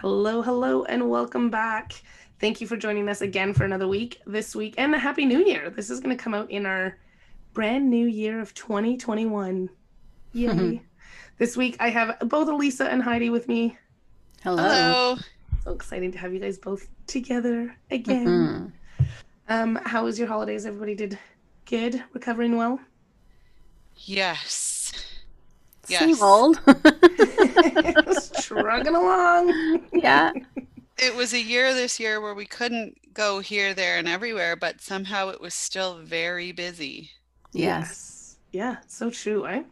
Hello, hello, and welcome back. Thank you for joining us again for another week this week, and a happy new year. This is going to come out in our brand new year of 2021. Yay. this week, I have both Elisa and Heidi with me. Hello. Hello. So exciting to have you guys both together again. Mm-hmm. Um, how was your holidays? Everybody did good, recovering well. Yes. Yes. Same old. Struggling along. Yeah. It was a year this year where we couldn't go here, there, and everywhere, but somehow it was still very busy. Yes. yes. Yeah, so true, eh?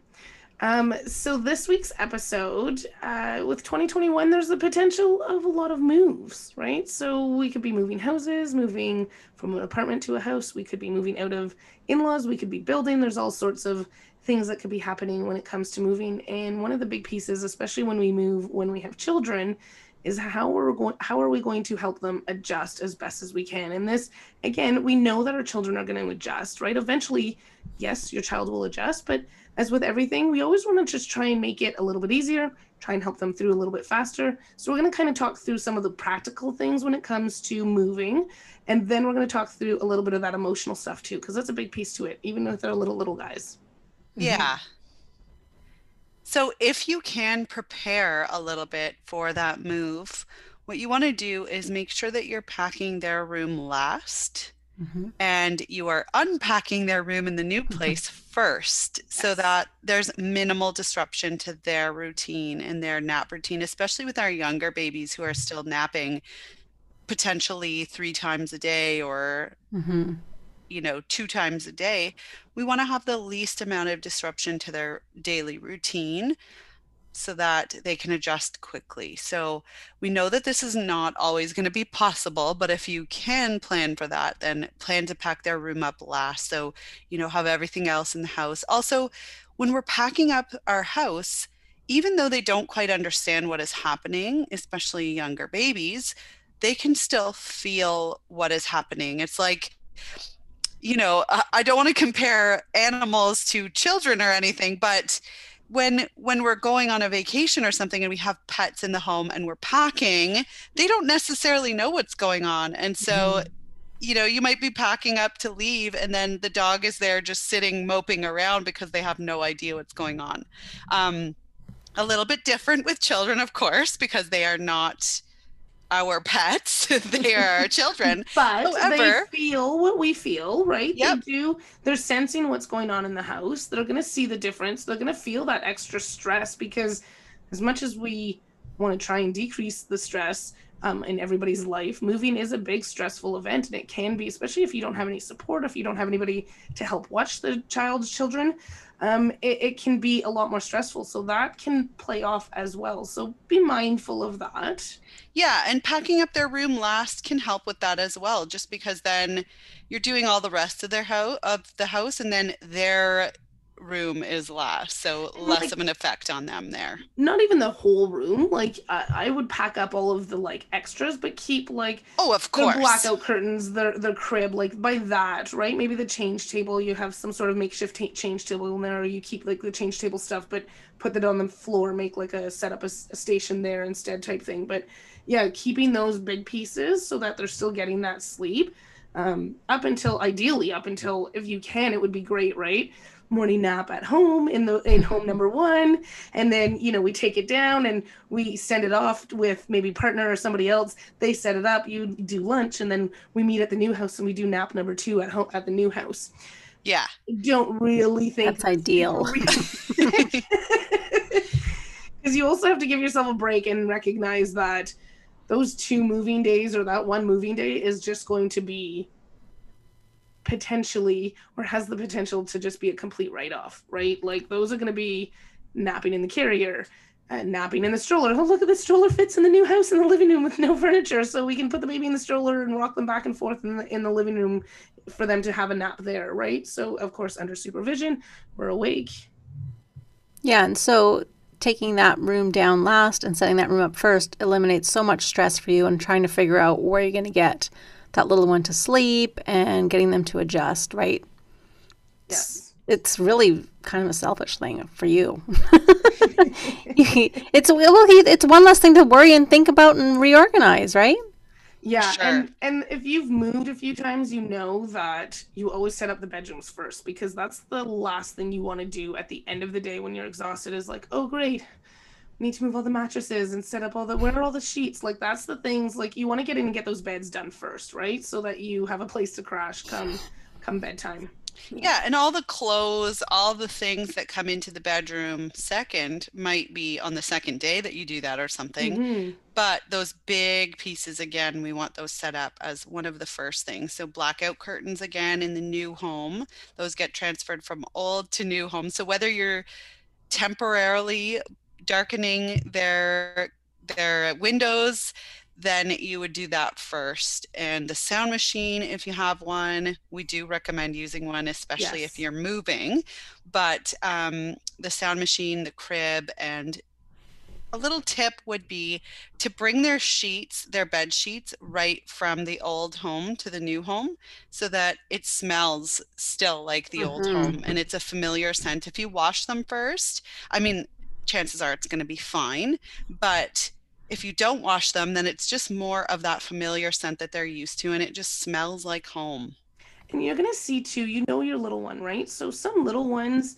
Um, so this week's episode, uh, with 2021, there's the potential of a lot of moves, right? So we could be moving houses, moving from an apartment to a house. We could be moving out of in-laws. We could be building. There's all sorts of things that could be happening when it comes to moving. And one of the big pieces, especially when we move, when we have children, is how we're going how are we going to help them adjust as best as we can? And this again we know that our children are going to adjust right? Eventually yes your child will adjust but as with everything we always want to just try and make it a little bit easier try and help them through a little bit faster. So we're going to kind of talk through some of the practical things when it comes to moving and then we're going to talk through a little bit of that emotional stuff too because that's a big piece to it even if they're little little guys yeah. So if you can prepare a little bit for that move, what you want to do is make sure that you're packing their room last mm-hmm. and you are unpacking their room in the new mm-hmm. place first yes. so that there's minimal disruption to their routine and their nap routine, especially with our younger babies who are still napping potentially three times a day or mm-hmm you know, two times a day, we want to have the least amount of disruption to their daily routine so that they can adjust quickly. So we know that this is not always going to be possible, but if you can plan for that, then plan to pack their room up last. So, you know, have everything else in the house. Also, when we're packing up our house, even though they don't quite understand what is happening, especially younger babies, they can still feel what is happening. It's like, you know, I don't want to compare animals to children or anything, but when when we're going on a vacation or something and we have pets in the home and we're packing, they don't necessarily know what's going on. And so mm-hmm. you know, you might be packing up to leave and then the dog is there just sitting moping around because they have no idea what's going on. Um, a little bit different with children, of course, because they are not our pets. They are our children. But However, they feel what we feel right? Yep. they do. They're sensing what's going on in the house. They're going to see the difference. They're going to feel that extra stress because as much as we want to try and decrease the stress um, in everybody's life moving is a big stressful event and it can be especially if you don't have any support if you don't have anybody to help watch the child's children um, it, it, can be a lot more stressful. So that can play off as well. So be mindful of that. Yeah, and packing up their room last can help with that as well. Just because then you're doing all the rest of their house of the house, and then their room is less so less like, of an effect on them there. Not even the whole room like I, I would pack up all of the like extras but keep like oh of course. the blackout curtains the the crib like by that right? Maybe the change table you have some sort of makeshift t- change table in there or you keep like the change table stuff but put that on the floor make like a set up a, a station there instead type thing. But yeah keeping those big pieces so that they're still getting that sleep um, up until ideally up until if you can it would be great right morning nap at home in the in home mm-hmm. number one. And then you know we take it down and we send it off with maybe partner or somebody else. They set it up you do lunch and then we meet at the new house and we do nap number two at home at the new house. Yeah. Don't really think that's ideal. Because you also have to give yourself a break and recognize that those two moving days or that one moving day is just going to be potentially or has the potential to just be a complete write off, right? Like those are going to be napping in the carrier, uh, napping in the stroller. Oh, look at the stroller fits in the new house in the living room with no furniture, so we can put the baby in the stroller and rock them back and forth in the in the living room for them to have a nap there, right? So of course under supervision, we're awake. Yeah, and so taking that room down last and setting that room up first eliminates so much stress for you and trying to figure out where you're going to get that little one to sleep and getting them to adjust, right? Yes. It's really kind of a selfish thing for you. it's well, it's one less thing to worry and think about and reorganize, right? Yeah, Sure. and and if you've moved a few times, you know that you always set up the bedrooms first because that's the last thing you want to do at the end of the day when you're exhausted. Is like, oh great, need to move all the mattresses and set up all the where are all the sheets? Like that's the things like you want to get in and get those beds done first, right? So that you have a place to crash come come bedtime. Yeah, and all the clothes, all the things that come into the bedroom second might be on the second day that you do that or something. Mhm. But those big pieces, again, we want those set up as one of the first things. So blackout curtains again in the new home, those get transferred from old to new home. So whether you're temporarily darkening their their windows, then you would do that first. And the sound machine, if you have one, we do recommend using one, especially Yes. if you're moving. But um, the sound machine, the crib, and a little tip would be to bring their sheets, their bed sheets, right from the old home to the new home so that it smells still like the old Mhm. home and it's a familiar scent. If you wash them first, I mean, chances are it's going to be fine. But if you don't wash them, then it's just more of that familiar scent that they're used to and it just smells like home. And you're gonna see too, you know your little one, right? So some little ones,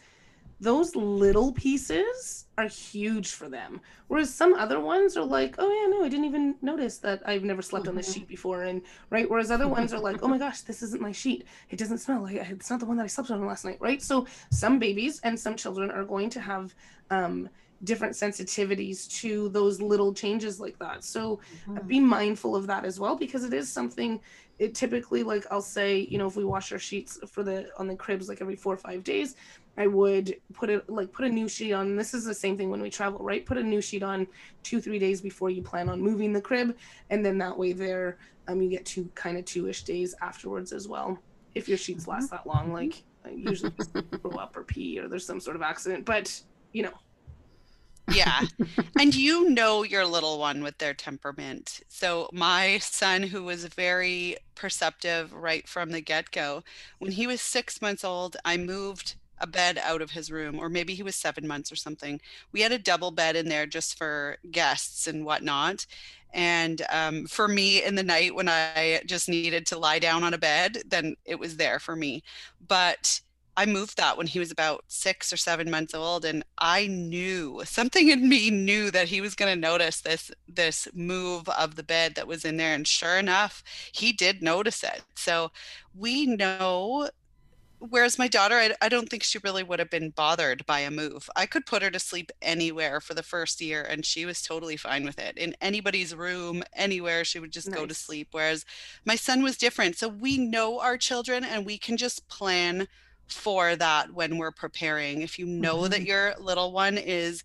those little pieces are huge for them. Whereas some other ones are like, oh yeah, no, I didn't even notice that I've never slept on this sheet before. And right, whereas other ones are like, oh my gosh, this isn't my sheet. It doesn't smell like it's not the one that I slept on last night, right? So some babies and some children are going to have um different sensitivities to those little changes like that. So uh, be mindful of that as well because it is something it typically like i'll say you know if we wash our sheets for the on the cribs like every four or five days i would put it like put a new sheet on. This is the same thing when we travel right? Put a new sheet on two three days before you plan on moving the crib and then that way there um you get two kind of two-ish days afterwards as well if your sheets last that long like usually grow up or pee or there's some sort of accident but you know Yeah. and you know your little one with their temperament. So, my son, who was very perceptive right from the get go, when he was six months old, I moved a bed out of his room, or maybe he was seven months or something. We had a double bed in there just for guests and whatnot. And um, for me in the night when I just needed to lie down on a bed, then it was there for me. But I moved that when he was about six or seven months old, and I knew something in me knew that he was going to notice this this move of the bed that was in there, and sure enough, he did notice it. So we know. Whereas my daughter, I, I don't think she really would have been bothered by a move. I could put her to sleep anywhere for the first year, and she was totally fine with it. In anybody's room, anywhere, she would just go to sleep. Whereas my son was different. So we know our children, and we can just plan for that when we're preparing. If you know that Mhm. your little one is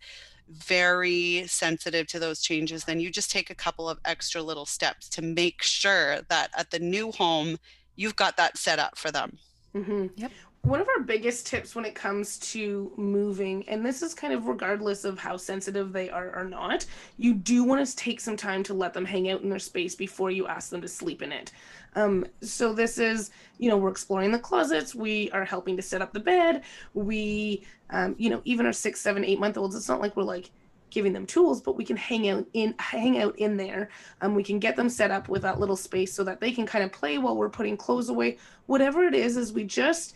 very sensitive to those changes, then you just take a couple of extra little steps to make sure that at the new home, you've got that set up for them. hmm Yep. One of our biggest tips when it comes to moving, and this is kind of regardless of how sensitive they are or not, you do want to take some time to let them hang out in their space before you ask them to sleep in it. Um, so this is, you know, we're exploring the closets, we are helping to set up the bed, we, um, you know, even our six, seven, eight month olds. It's not like we're like giving them tools, but we can hang out in hang out in there. Um, we can get them set up with that little space so that they can kind of play while we're putting clothes away whatever it is is we just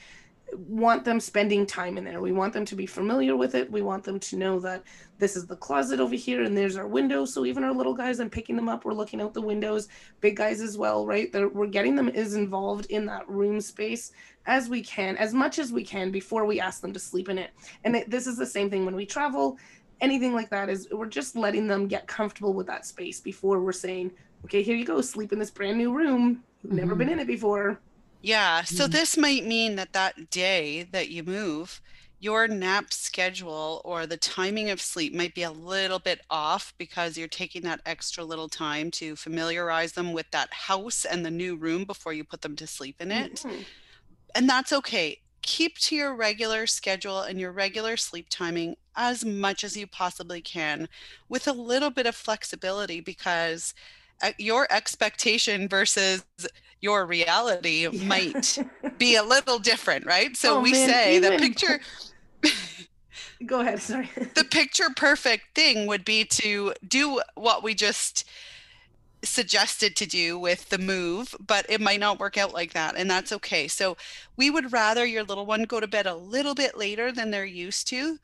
want them spending time in there. We want them to be familiar with it. We want them to know that this is the closet over here and there's our window so even our little guys i'm picking them up. We're looking out the windows. Big guys as well right? They're, we're getting them as involved in that room space as we can as much as we can before we ask them to sleep in it. And it, this is the same thing when we travel. Anything like that is we're just letting them get comfortable with that space before we're saying okay here you go. Sleep in this brand new room. You've never Mhm. been in it before Yeah, so Mhm. this might mean that that day that you move, your nap schedule or the timing of sleep might be a little bit off because you're taking that extra little time to familiarize them with that house and the new room before you put them to sleep in it. Mhm. And that's okay. Keep to your regular schedule and your regular sleep timing as much as you possibly can with a little bit of flexibility because uh, your expectation versus your reality Yeah. might be a little different, right? So Oh, we man, say the picture Go ahead. Sorry. the picture perfect thing would be to do what we just suggested to do with the move, but it might not work out like that, and that's okay. So we would rather your little one go to bed a little bit later than they're used to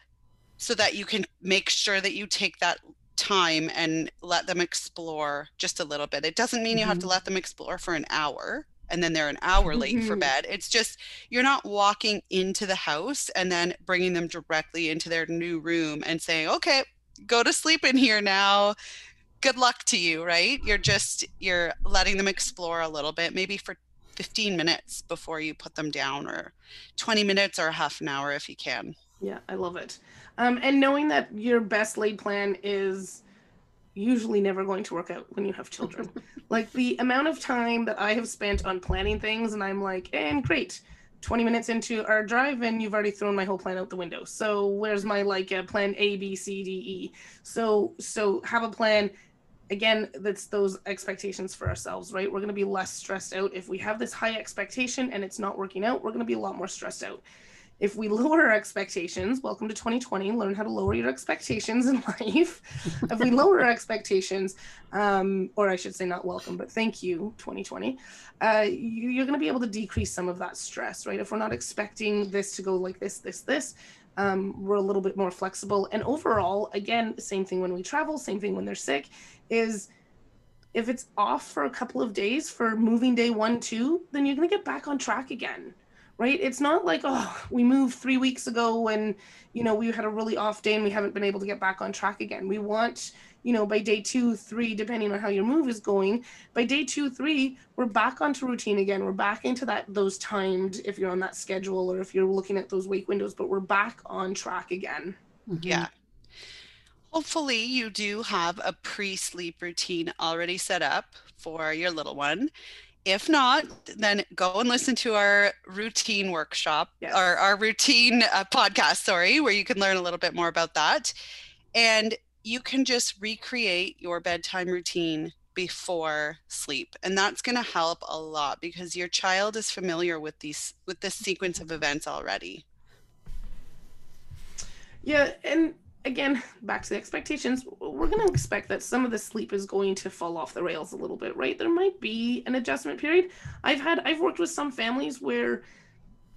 so that you can make sure that you take that time and let them explore just a little bit. It doesn't mean you have to let them explore for an hour and then they're an hour late for Mhm. bed. It's just you're not walking into the house and then bringing them directly into their new room and saying, "Okay, go to sleep in here now. Good luck to you," right? You're just you're letting them explore a little bit, maybe for 15 minutes before you put them down or 20 minutes or half an hour if you can. Yeah, I love it. Um, and knowing that your best laid plan is usually never going to work out when you have children. like the amount of time that I have spent on planning things, and I'm like, and great, 20 minutes into our drive, and you've already thrown my whole plan out the window. So where's my like uh, plan A, B, C, D, E? So so have a plan. Again, that's those expectations for ourselves, right? We're going to be less stressed out if we have this high expectation and it's not working out. We're going to be a lot more stressed out if we lower our expectations, welcome to 2020, learn how to lower your expectations in life. if we lower our expectations, um, or I should say not welcome, but thank you, 2020, uh, you, you're going to be able to decrease some of that stress, right? If we're not expecting this to go like this, this, this, um, we're a little bit more flexible. And overall, again, same thing when we travel, same thing when they're sick, is if it's off for a couple of days for moving day one, two, then you're going to get back on track again right? It's not like, oh, we moved three weeks ago and, you know, we had a really off day and we haven't been able to get back on track again. We want, you know, by day two, three, depending on how your move is going, by day two, three, we're back onto routine again. We're back into that, those timed, if you're on that schedule or if you're looking at those wake windows, but we're back on track again. Mm-hmm. Yeah. Hopefully, you do have a pre sleep routine already set up for your little one. If not, then go and listen to our routine workshop Yes. or our routine uh, podcast, sorry, where you can learn a little bit more about that. And you can just recreate your bedtime routine before sleep and that's going to help a lot because your child is familiar with these with this sequence of events already Yeah, and again, back to the expectations, we're going to expect that some of the sleep is going to fall off the rails a little bit, right? There might be an adjustment period. I've had I've worked with some families where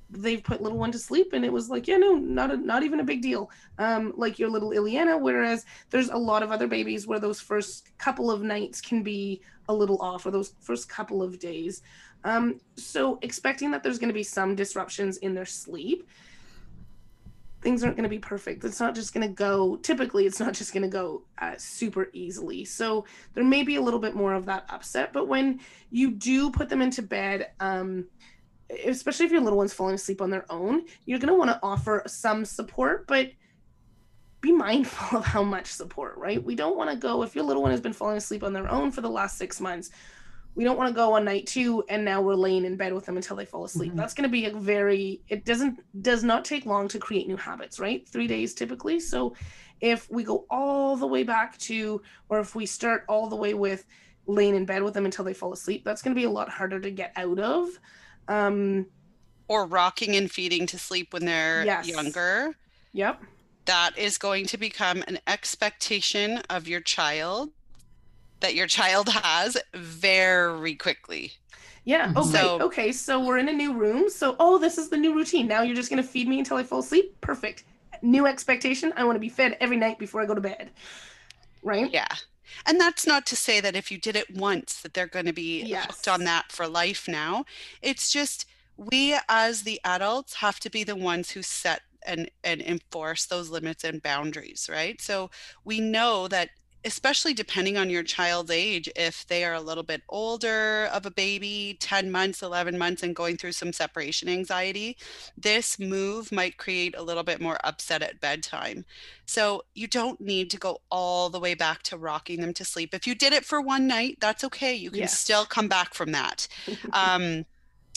they've put little one to sleep and it was like, yeah, no, not a, not even a big deal. Um like your little Ileana whereas there's a lot of other babies where those first couple of nights can be a little off or those first couple of days. Um so expecting that there's going to be some disruptions in their sleep things aren't going to be perfect. It's not just going to go, typically, it's not just going to go uh, super easily. So there may be a little bit more of that upset. But when you do put them into bed, um, especially if your little one's falling asleep on their own, you're going to want to offer some support, but be mindful of how much support, right? We don't want to go, if your little one has been falling asleep on their own for the last six months, we don't want to go on night two and now we're laying in bed with them until they fall asleep. Mhm. That's going to be a very, it doesn't, does not take long to create new habits, right? Three days typically. So if we go all the way back to, or if we start all the way with laying in bed with them until they fall asleep, that's going to be a lot harder to get out of. Um, or rocking and feeding to sleep when they're Yes. younger yep. that is going to become an expectation of your child that your child has very quickly. Yeah. Oh, Mhm. So- okay. So we're in a new room. So, oh, this is the new routine. Now you're just going to feed me until I fall asleep. Perfect. New expectation. I want to be fed every night before I go to bed. Right? Yeah. And that's not to say that if you did it once that they're going to be Yes. hooked on that for life now. It's just we as the adults have to be the ones who set and and enforce those limits and boundaries, right? So we know that especially depending on your child's age, if they are a little bit older of a baby, 10 months, 11 months, and going through some separation anxiety, this move might create a little bit more upset at bedtime. So you don't need to go all the way back to rocking them to sleep. If you did it for one night, that's okay. You can Yes. still come back from that. Um,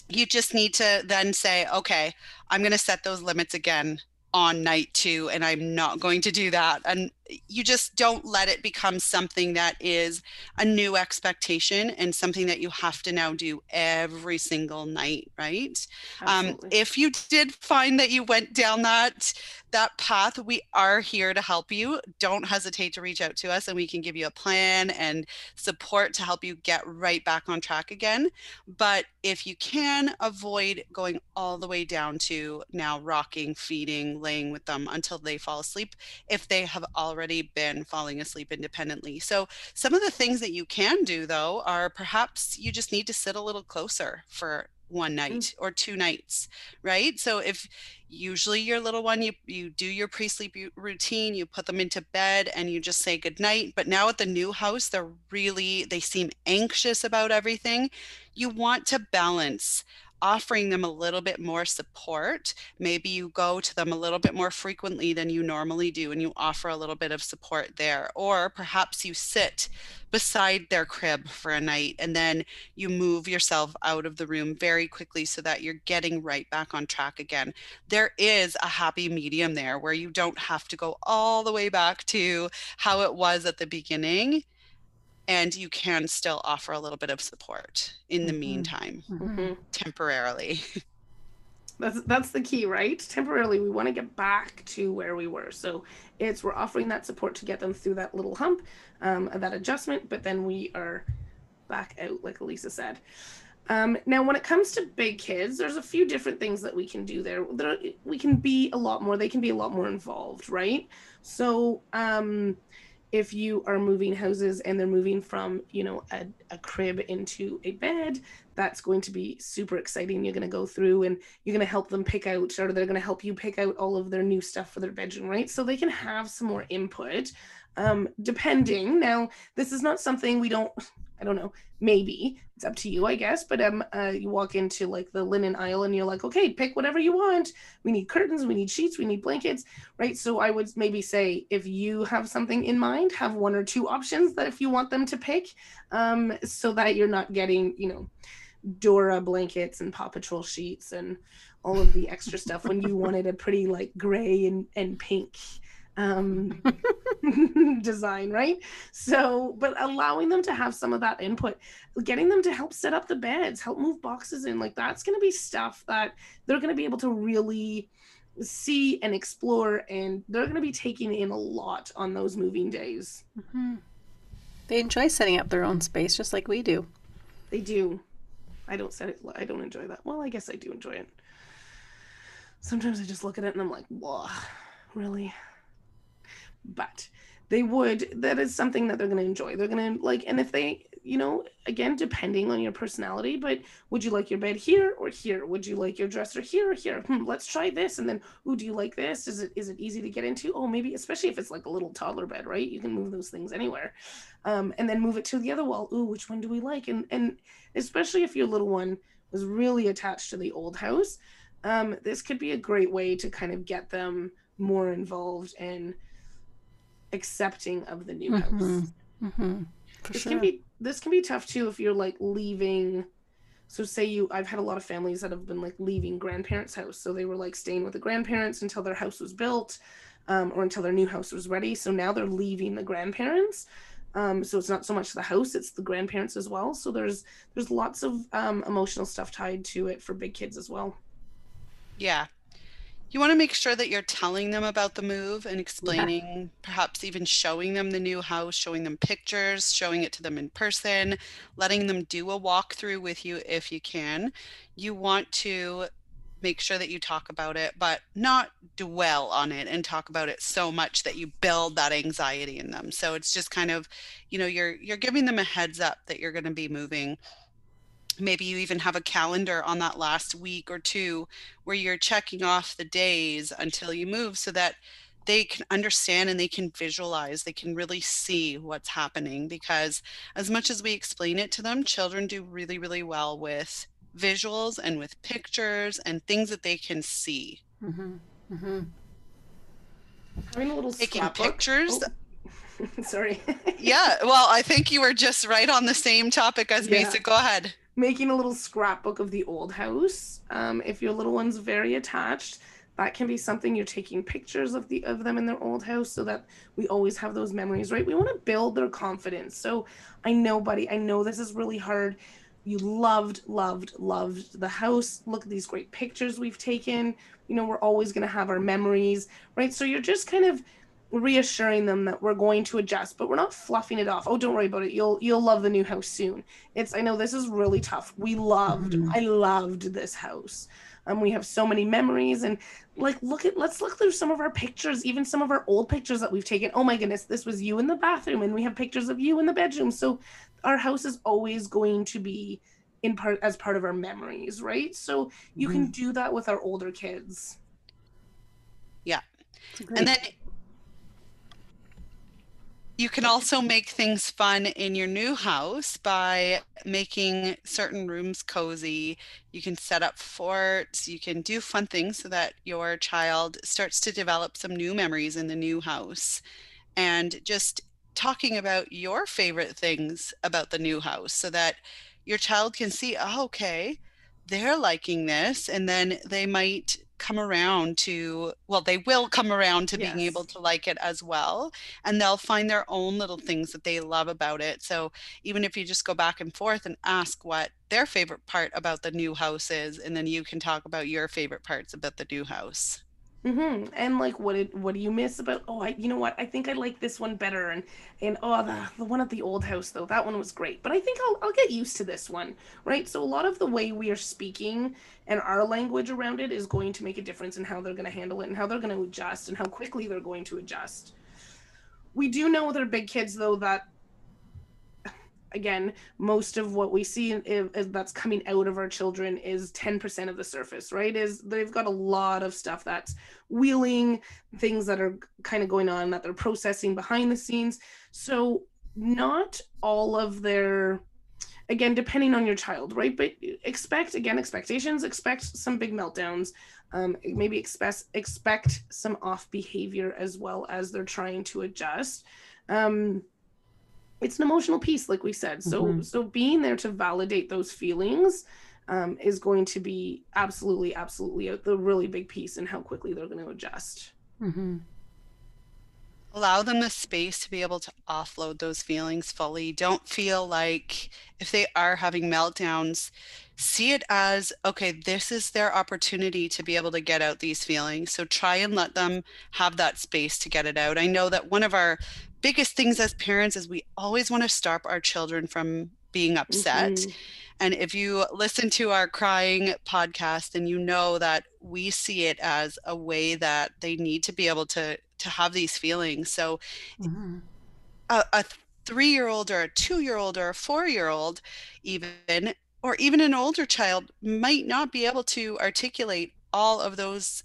you just need to then say, okay, I'm going to set those limits again on night two, and I'm not going to do that. And you just don't let it become something that is a new expectation and something that you have to now do every single night, right? Um, if you did find that you went down that that path, we are here to help you. Don't hesitate to reach out to us, and we can give you a plan and support to help you get right back on track again. But if you can avoid going all the way down to now rocking, feeding, laying with them until they fall asleep, if they have already been falling asleep independently. So, some of the things that you can do though are perhaps you just need to sit a little closer for one mm. night or two nights, right? So, if usually your little one you you do your pre-sleep routine you put them into bed and you just say good night but now at the new house they're really they seem anxious about everything you want to balance offering them a little bit more support. Maybe you go to them a little bit more frequently than you normally do and you offer a little bit of support there. Or perhaps you sit beside their crib for a night and then you move yourself out of the room very quickly so that you're getting right back on track again. There is a happy medium there where you don't have to go all the way back to how it was at the beginning and you can still offer a little bit of support in the Mhm. meantime Mhm. temporarily That's that's the key, right? Temporarily, we want to get back to where we were. So it's we're offering that support to get them through that little hump, um, that adjustment, but then we are back out, like Elisa said. Um, now, when it comes to big kids, there's a few different things that we can do there. there. We can be a lot more. They can be a lot more involved, right? So, um, if you are moving houses and they're moving from, you know, a, a crib into a bed, that's going to be super exciting. You're going to go through and you're going to help them pick out, or they're going to help you pick out all of their new stuff for their bedroom, right? So they can have some more input. Um, depending now, this is not something we don't. I don't know. Maybe it's up to you, I guess. But um, uh, you walk into like the linen aisle and you're like, okay, pick whatever you want. We need curtains, we need sheets, we need blankets, right? So I would maybe say if you have something in mind, have one or two options that if you want them to pick, um, so that you're not getting, you know, Dora blankets and Paw Patrol sheets and all of the extra stuff when you wanted a pretty like gray and, and pink um, design, right? So, but allowing them to have some of that input, getting them to help set up the beds, help move boxes in, like that's going to be stuff that they're going to be able to really see and explore, and they're going to be taking in a lot on those moving days. Mhm. They enjoy setting up their own space just like we do. They do. I don't set it. I don't enjoy that. Well, I guess I do enjoy it. Sometimes I just look at it and I'm like, "Whoa, really?" But they would. That is something that they're going to enjoy. They're going to like, and if they, you know, again, depending on your personality, but would you like your bed here or here? Would you like your dresser here or here? Hmm, let's try this. And then, ooh, do you like this? Is it is it easy to get into? Oh, maybe, especially if it's like a little toddler bed, right? You can move those things anywhere, um, and then move it to the other wall. Ooh, which one do we like? And and especially if your little one was really attached to the old house, um, this could be a great way to kind of get them more involved and accepting of the new house. Mhm. Mm-hmm. For This sure. can be this can be tough too if you're like leaving. So say you, I've had a lot of families that have been like leaving grandparents' house, so they were like staying with the grandparents until their house was built, um, or until their new house was ready. So now they're leaving the grandparents. Um, so it's not so much the house; it's the grandparents as well. So there's there's lots of um, emotional stuff tied to it for big kids as well. Yeah. You want to make sure that you're telling them about the move and explaining, perhaps even showing them the new house, showing them pictures, showing it to them in person, letting them do a walkthrough with you if you can. You want to make sure that you talk about it, but not dwell on it and talk about it so much that you build that anxiety in them. So it's just kind of, you know, you're you're giving them a heads up that you're going to be moving maybe you even have a calendar on that last week or two where you're checking off the days until you move so that they can understand and they can visualize, they can really see what's happening because as much as we explain it to them, children do really, really well with visuals and with pictures and things that they can see. Mm-hmm. Mm-hmm. Having a little Taking scrapbook. pictures. Oh. Sorry. Yeah, well, I think you were just right on the same topic as me, Yeah. so go ahead. Making a little scrapbook of the old house. Um, if your little one's very attached, that can be something you're taking pictures of the of them in their old house so that we always have those memories, right? We want to build their confidence. So I know, buddy, I know this is really hard. You loved, loved, loved the house. Look at these great pictures we've taken. You know, we're always gonna have our memories, right? So you're just kind of reassuring them that we're going to adjust, but we're not fluffing it off. Oh, don't worry about it. You'll you'll love the new house soon. It's I know this is really tough. We loved, Mhm. I loved this house. Um, we have so many memories and like look at let's look through some of our pictures, even some of our old pictures that we've taken. Oh my goodness, this was you in the bathroom, and we have pictures of you in the bedroom. So our house is always going to be in part as part of our memories, right? So you can do that with our older kids. Yeah. And then you can also make things fun in your new house by making certain rooms cozy. You can set up forts, you can do fun things so that your child starts to develop some new memories in the new house. And just talking about your favorite things about the new house so that your child can see, oh, okay, they're liking this. And then they might come around to, well, they will come around to being able to like it as well. And they'll find their own little things that they love about it. So even if you just go back and forth and ask what their favorite part about the new house is, and then you can talk about your favorite parts about the new house. Hmm And like, what did what do you miss about? Oh, I you know what? I think I like this one better. And and oh, the the one at the old house though, that one was great. But I think I'll I'll get used to this one, right? So a lot of the way we are speaking and our language around it is going to make a difference in how they're going to handle it and how they're going to adjust and how quickly they're going to adjust. We do know our big kids though that again most of what we see in- is that's coming out of our children is 10% of the surface right? Is they've got a lot of stuff that's wheeling things that are kind of going on that they're processing behind the scenes. So not all of their again depending on your child right? But expect again expectations expect some big meltdowns. Um, maybe expect expect some off behavior as well as they're trying to adjust. Um, it's an emotional piece like we said so Mhm. so being there to validate those feelings um, is going to be absolutely absolutely a, the really big piece in how quickly they're going to adjust Mm-hmm. allow them the space to be able to offload those feelings fully. Don't feel like if they are having meltdowns, see it as okay, this is their opportunity to be able to get out these feelings. So try and let them have that space to get it out. I know that one of our biggest things as parents is we always want to stop our children from being upset. Mhm. And if you listen to our crying podcast, then you know that we see it as a way that they need to be able to to have these feelings. So Mm-hmm. a, a three year old or a two year old or a four year old, even, or even an older child, might not be able to articulate all of those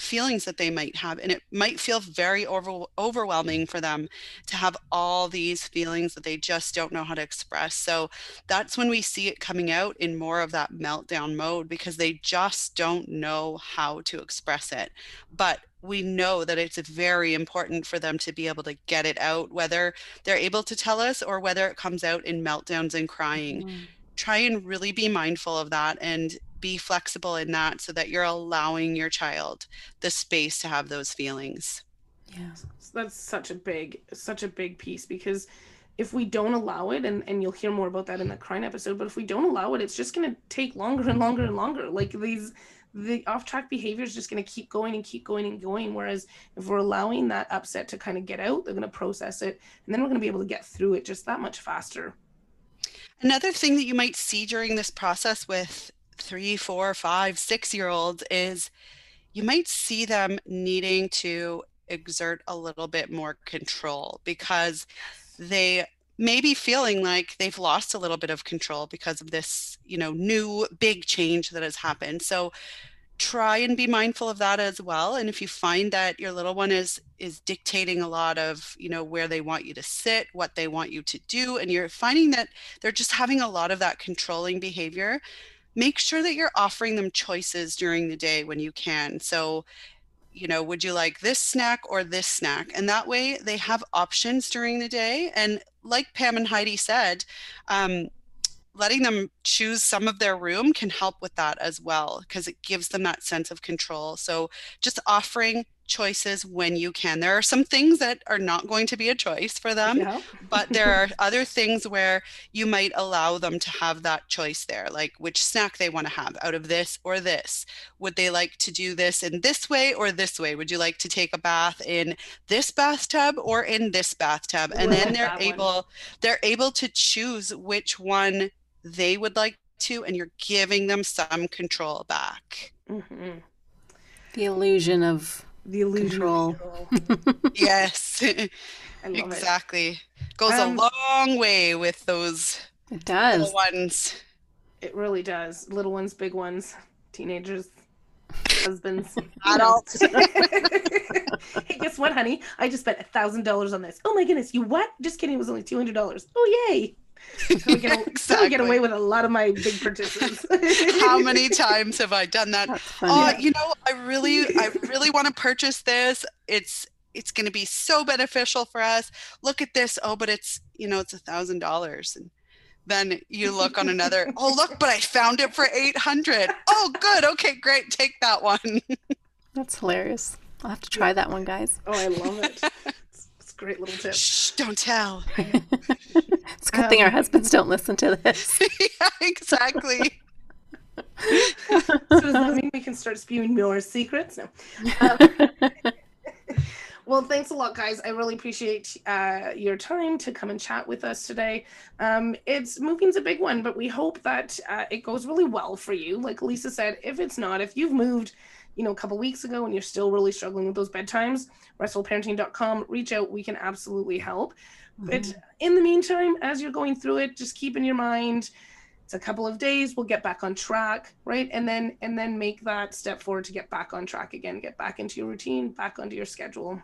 feelings that they might have. And it might feel very over, overwhelming for them to have all these feelings that they just don't know how to express. So that's when we see it coming out in more of that meltdown mode because they just don't know how to express it. But we know that it's very important for them to be able to get it out, whether they're able to tell us or whether it comes out in meltdowns and crying. Mm-hmm. Try and really be mindful of that and be flexible in that so that you're allowing your child the space to have those feelings. Yeah. So that's such a big such a big piece because if we don't allow it and, and you'll hear more about that in the crying episode but if we don't allow it it's just going to take longer and longer and longer like these the off track behavior is just going to keep going and keep going and going whereas if we're allowing that upset to kind of get out they're going to process it and then we're going to be able to get through it just that much faster Another thing that you might see during this process with three, four, five, six year olds is you might see them needing to exert a little bit more control because they may be feeling like they've lost a little bit of control because of this, you know, new big change that has happened. So try and be mindful of that as well and if you find that your little one is is dictating a lot of you know where they want you to sit what they want you to do and you're finding that they're just having a lot of that controlling behavior make sure that you're offering them choices during the day when you can. So you know would you like this snack or this snack? And that way they have options during the day. And like pam and heidi said um, letting them choose some of their room can help with that as well because it gives them that sense of control. So just offering choices when you can. There are some things that are not going to be a choice for them, yeah. but there are other things where you might allow them to have that choice there, like which snack they want to have out of this or this. Would they like to do this in this way or this way? Would you like to take a bath in this bathtub or in this bathtub? And then they're able one. they're able to choose which one they would like to, and you're giving them some control back. Mm-hmm. The illusion of the illusion control. yes, exactly. It. Goes um, a long way with those. It does. Little ones. It really does. Little ones, big ones, teenagers, husbands, adults. hey, guess what, honey? I just spent a thousand dollars on this. Oh my goodness, you what? Just kidding. It was only two hundred dollars. Oh yay! We, get, exactly. get away with a lot of my big purchases. How many times have I done that? Oh, you know, I really, I really want to purchase this. It's it's going to be so beneficial for us. Look at this. Oh, but it's you know, it's a thousand dollars and then you look on another oh look but i found it for 800 oh good okay great take that one that's hilarious i'll have to try that one guys oh i love it great little tip. Shh, don't tell. it's a good um, thing our um, husbands don't listen to this. yeah, exactly. so does that mean we can start spewing more secrets? No. Um, well, thanks a lot, guys. I really appreciate uh, your time to come and chat with us today. Um, it's moving's a big one, but we hope that uh, it goes really well for you. Like Lisa said, if it's not, if you've moved you know, a couple weeks ago and you're still really struggling with those bedtimes, restfulparenting.com, reach out. We can absolutely help. Mm-hmm. But in the meantime, as you're going through it, just keep in your mind, it's a couple of days, we'll get back on track, right? And then and then make that step forward to get back on track again, get back into your routine, back onto your schedule.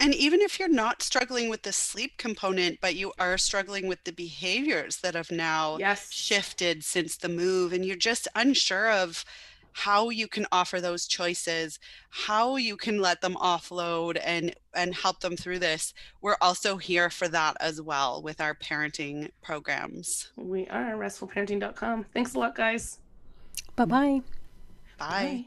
And even if you're not struggling with the sleep component, but you are struggling with the behaviors that have now yes. shifted since the move, and you're just unsure of how you can offer those choices how you can let them offload and and help them through this we're also here for that as well with our parenting programs. We are restfulparenting.com thanks a lot guys. Bye-bye. Bye, bye.